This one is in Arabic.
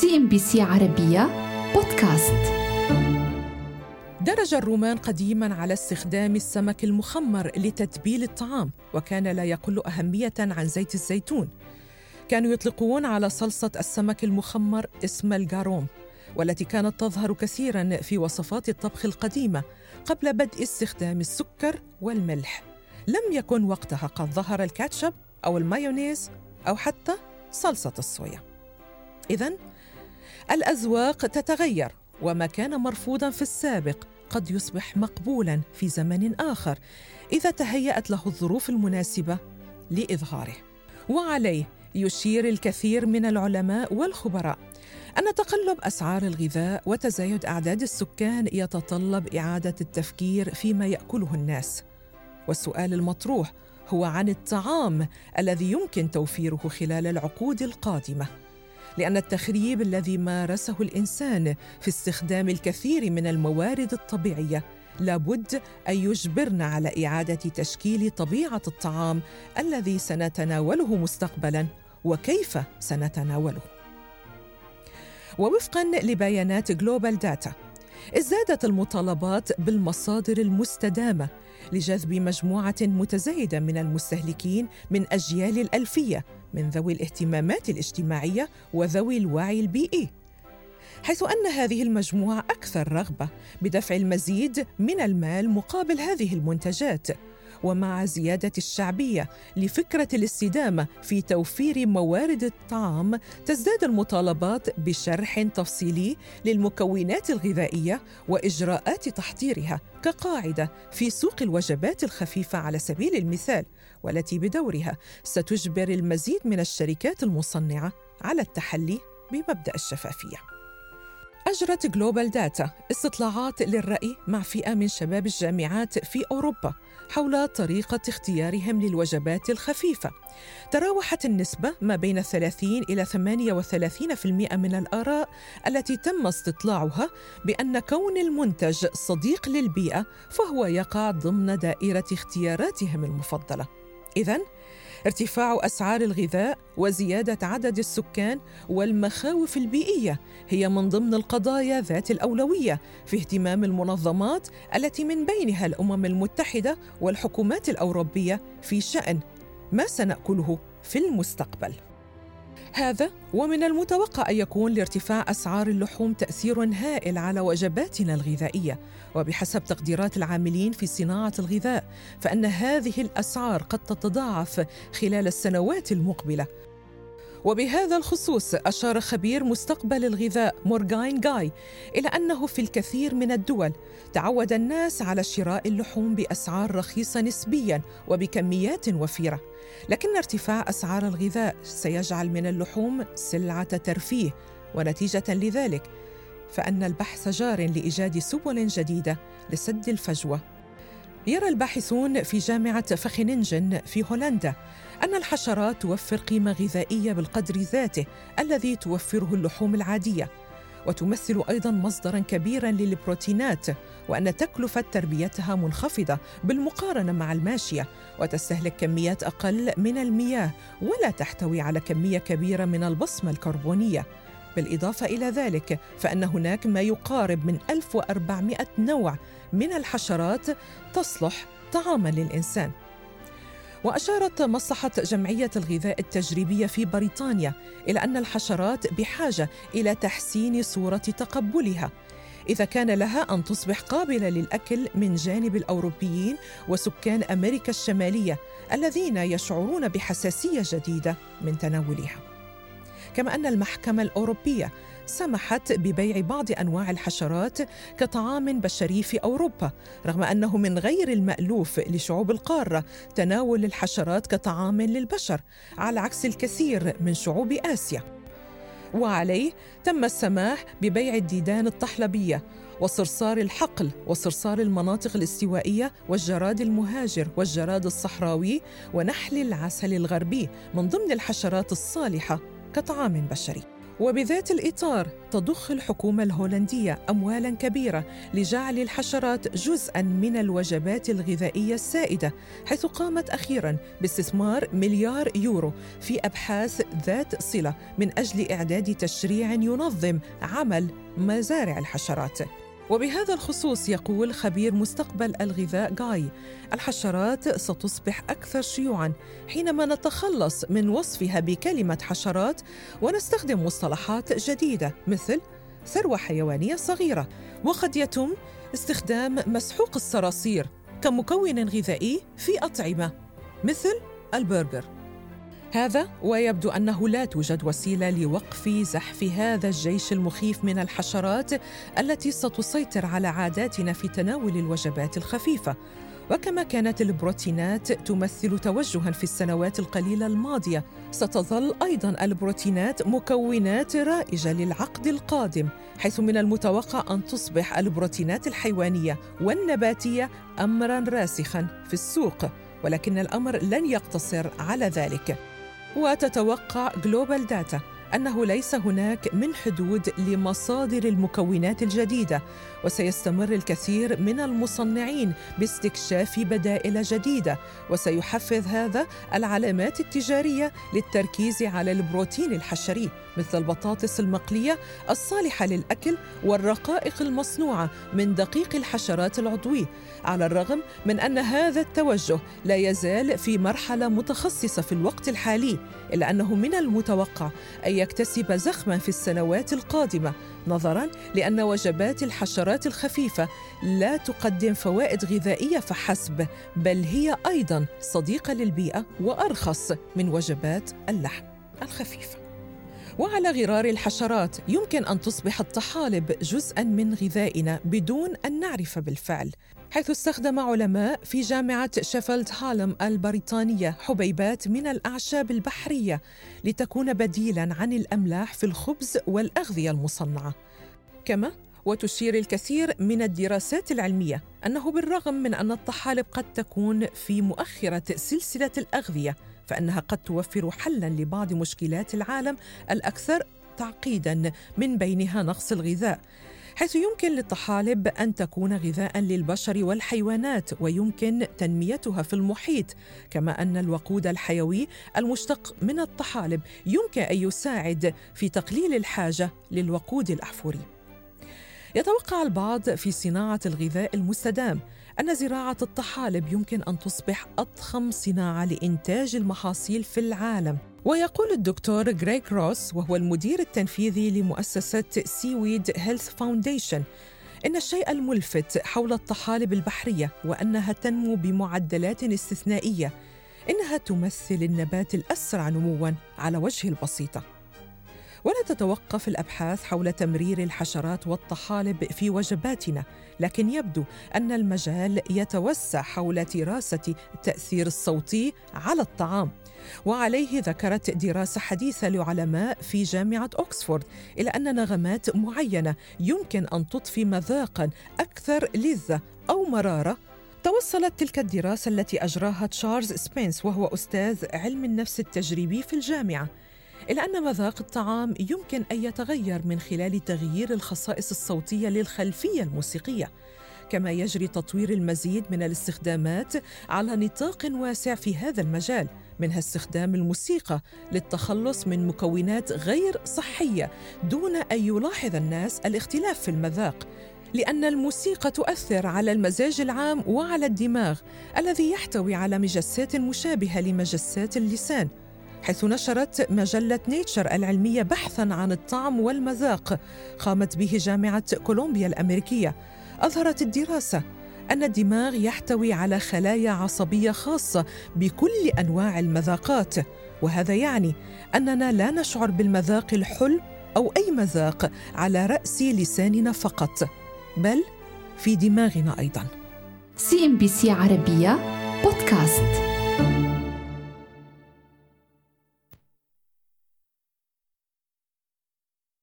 CNBC عربية بودكاست. درج الرومان قديما على استخدام السمك المخمر لتتبيل الطعام وكان لا يقل أهمية عن زيت الزيتون. كانوا يطلقون على صلصة السمك المخمر اسم الجاروم والتي كانت تظهر كثيرا في وصفات الطبخ القديمة قبل بدء استخدام السكر والملح. لم يكن وقتها قد ظهر الكاتشب أو المايونيز أو حتى صلصة الصويا. إذا الأذواق تتغير وما كان مرفوضا في السابق قد يصبح مقبولا في زمن آخر إذا تهيأت له الظروف المناسبة لإظهاره. وعليه يشير الكثير من العلماء والخبراء أن تقلب أسعار الغذاء وتزايد أعداد السكان يتطلب إعادة التفكير فيما يأكله الناس. والسؤال المطروح هو عن الطعام الذي يمكن توفيره خلال العقود القادمة. لأن التخريب الذي مارسه الإنسان في استخدام الكثير من الموارد الطبيعية لابد أن يجبرنا على إعادة تشكيل طبيعة الطعام الذي سنتناوله مستقبلا وكيف سنتناوله. ووفقا لبيانات GlobalData ازدادت المطالبات بالمصادر المستدامة لجذب مجموعة متزايدة من المستهلكين من أجيال الألفية من ذوي الاهتمامات الاجتماعية وذوي الوعي البيئي. حيث أن هذه المجموعة أكثر رغبة بدفع المزيد من المال مقابل هذه المنتجات ومع زيادة الشعبية لفكرة الاستدامة في توفير موارد الطعام تزداد المطالبات بشرح تفصيلي للمكونات الغذائية وإجراءات تحضيرها كقاعدة في سوق الوجبات الخفيفة على سبيل المثال. والتي بدورها ستجبر المزيد من الشركات المصنعة على التحلي بمبدأ الشفافية أجرت GlobalData استطلاعات للرأي مع فئة من شباب الجامعات في أوروبا حول طريقة اختيارهم للوجبات الخفيفة. تراوحت النسبة ما بين 30 إلى 38% من الآراء التي تم استطلاعها بأن كون المنتج صديق للبيئة فهو يقع ضمن دائرة اختياراتهم المفضلة. إذا ارتفاع أسعار الغذاء وزيادة عدد السكان والمخاوف البيئية هي من ضمن القضايا ذات الأولوية في اهتمام المنظمات التي من بينها الأمم المتحدة والحكومات الأوروبية في شأن ما سنأكله في المستقبل. هذا ومن المتوقع أن يكون لارتفاع أسعار اللحوم تأثير هائل على وجباتنا الغذائية. وبحسب تقديرات العاملين في صناعة الغذاء فإن هذه الأسعار قد تتضاعف خلال السنوات المقبلة. وبهذا الخصوص أشار خبير مستقبل الغذاء مورغاين جاي إلى أنه في الكثير من الدول تعود الناس على شراء اللحوم بأسعار رخيصة نسبيا وبكميات وفيرة. لكن ارتفاع أسعار الغذاء سيجعل من اللحوم سلعة ترفيه ونتيجة لذلك فأن البحث جار لإيجاد سبل جديدة لسد الفجوة. يرى الباحثون في جامعة فخننجن في هولندا أن الحشرات توفر قيمة غذائية بالقدر ذاته الذي توفره اللحوم العادية وتمثل أيضا مصدرا كبيرا للبروتينات وأن تكلفة تربيتها منخفضة بالمقارنة مع الماشية وتستهلك كميات أقل من المياه ولا تحتوي على كمية كبيرة من البصمة الكربونية. بالإضافة إلى ذلك فإن هناك ما يقارب من 1400 نوع من الحشرات تصلح طعاما للإنسان. وأشارت مصلحة جمعية الغذاء التجريبية في بريطانيا إلى أن الحشرات بحاجة إلى تحسين صورة تقبلها إذا كان لها أن تصبح قابلة للأكل من جانب الأوروبيين وسكان أمريكا الشمالية الذين يشعرون بحساسية جديدة من تناولها. كما أن المحكمة الأوروبية سمحت ببيع بعض أنواع الحشرات كطعام بشري في أوروبا رغم أنه من غير المألوف لشعوب القارة تناول الحشرات كطعام للبشر على عكس الكثير من شعوب آسيا. وعليه تم السماح ببيع الديدان الطحلبية وصرصار الحقل وصرصار المناطق الاستوائية والجراد المهاجر والجراد الصحراوي ونحل العسل الغربي من ضمن الحشرات الصالحة. كطعام بشري. وبذات الإطار تضخ الحكومة الهولندية أموالا كبيرة لجعل الحشرات جزءا من الوجبات الغذائية السائدة حيث قامت أخيرا باستثمار مليار يورو في أبحاث ذات صلة من أجل إعداد تشريع ينظم عمل مزارع الحشرات. وبهذا الخصوص يقول خبير مستقبل الغذاء جاي الحشرات ستصبح أكثر شيوعا حينما نتخلص من وصفها بكلمة حشرات ونستخدم مصطلحات جديدة مثل ثروة حيوانية صغيرة وقد يتم استخدام مسحوق الصراصير كمكون غذائي في أطعمة مثل البرجر. هذا ويبدو أنه لا توجد وسيلة لوقف زحف هذا الجيش المخيف من الحشرات التي ستسيطر على عاداتنا في تناول الوجبات الخفيفة. وكما كانت البروتينات تمثل توجها في السنوات القليلة الماضية ستظل أيضا البروتينات مكونات رائجة للعقد القادم حيث من المتوقع أن تصبح البروتينات الحيوانية والنباتية امرا راسخا في السوق ولكن الأمر لن يقتصر على ذلك. وتتوقع GlobalData أنه ليس هناك من حدود لمصادر المكونات الجديدة وسيستمر الكثير من المصنعين باستكشاف بدائل جديدة وسيحفز هذا العلامات التجارية للتركيز على البروتين الحشري مثل البطاطس المقلية الصالحة للأكل والرقائق المصنوعة من دقيق الحشرات العضوي على الرغم من أن هذا التوجه لا يزال في مرحلة متخصصة في الوقت الحالي إلا أنه من المتوقع أن يكتسب زخما في السنوات القادمة نظرا لأن وجبات الحشرات الخفيفة لا تقدم فوائد غذائية فحسب بل هي أيضا صديقة للبيئة وأرخص من وجبات اللحم الخفيفة. وعلى غرار الحشرات يمكن أن تصبح الطحالب جزءا من غذائنا بدون أن نعرف بالفعل حيث استخدم علماء في جامعة شيفيلد هالم البريطانية حبيبات من الأعشاب البحرية لتكون بديلاً عن الأملاح في الخبز والأغذية المصنعة. كما وتشير الكثير من الدراسات العلمية أنه بالرغم من أن الطحالب قد تكون في مؤخرة سلسلة الأغذية فإنها قد توفر حلاً لبعض مشكلات العالم الأكثر تعقيداً من بينها نقص الغذاء حيث يمكن للطحالب أن تكون غذاء للبشر والحيوانات ويمكن تنميتها في المحيط كما أن الوقود الحيوي المشتق من الطحالب يمكن أن يساعد في تقليل الحاجة للوقود الأحفوري. يتوقع البعض في صناعة الغذاء المستدام أن زراعة الطحالب يمكن أن تصبح أضخم صناعة لإنتاج المحاصيل في العالم. ويقول الدكتور كريغ روز وهو المدير التنفيذي لمؤسسة Seaweed Health Foundation إن الشيء الملفت حول الطحالب البحرية وأنها تنمو بمعدلات استثنائية إنها تمثل النبات الأسرع نمواً على وجه البسيطة. ولا تتوقف الأبحاث حول تمرير الحشرات والطحالب في وجباتنا لكن يبدو أن المجال يتوسع حول دراسة التاثير الصوتي على الطعام. وعليه ذكرت دراسة حديثة لعلماء في جامعة أكسفورد إلى أن نغمات معينة يمكن أن تضفي مذاقا أكثر لذة أو مرارة. توصلت تلك الدراسة التي أجراها تشارلز سبينس وهو أستاذ علم النفس التجريبي في الجامعة. إلى أن مذاق الطعام يمكن أن يتغير من خلال تغيير الخصائص الصوتية للخلفية الموسيقية كما يجري تطوير المزيد من الاستخدامات على نطاق واسع في هذا المجال منها استخدام الموسيقى للتخلص من مكونات غير صحية دون أن يلاحظ الناس الاختلاف في المذاق لأن الموسيقى تؤثر على المزاج العام وعلى الدماغ الذي يحتوي على مجسات مشابهة لمجسات اللسان. حيث نشرت مجلة نيتشر العلمية بحثا عن الطعم والمذاق قامت به جامعة كولومبيا الأمريكية. أظهرت الدراسة أن الدماغ يحتوي على خلايا عصبية خاصة بكل أنواع المذاقات. وهذا يعني أننا لا نشعر بالمذاق الحلو أو أي مذاق على رأس لساننا فقط بل في دماغنا أيضا. CNBC عربية بودكاست.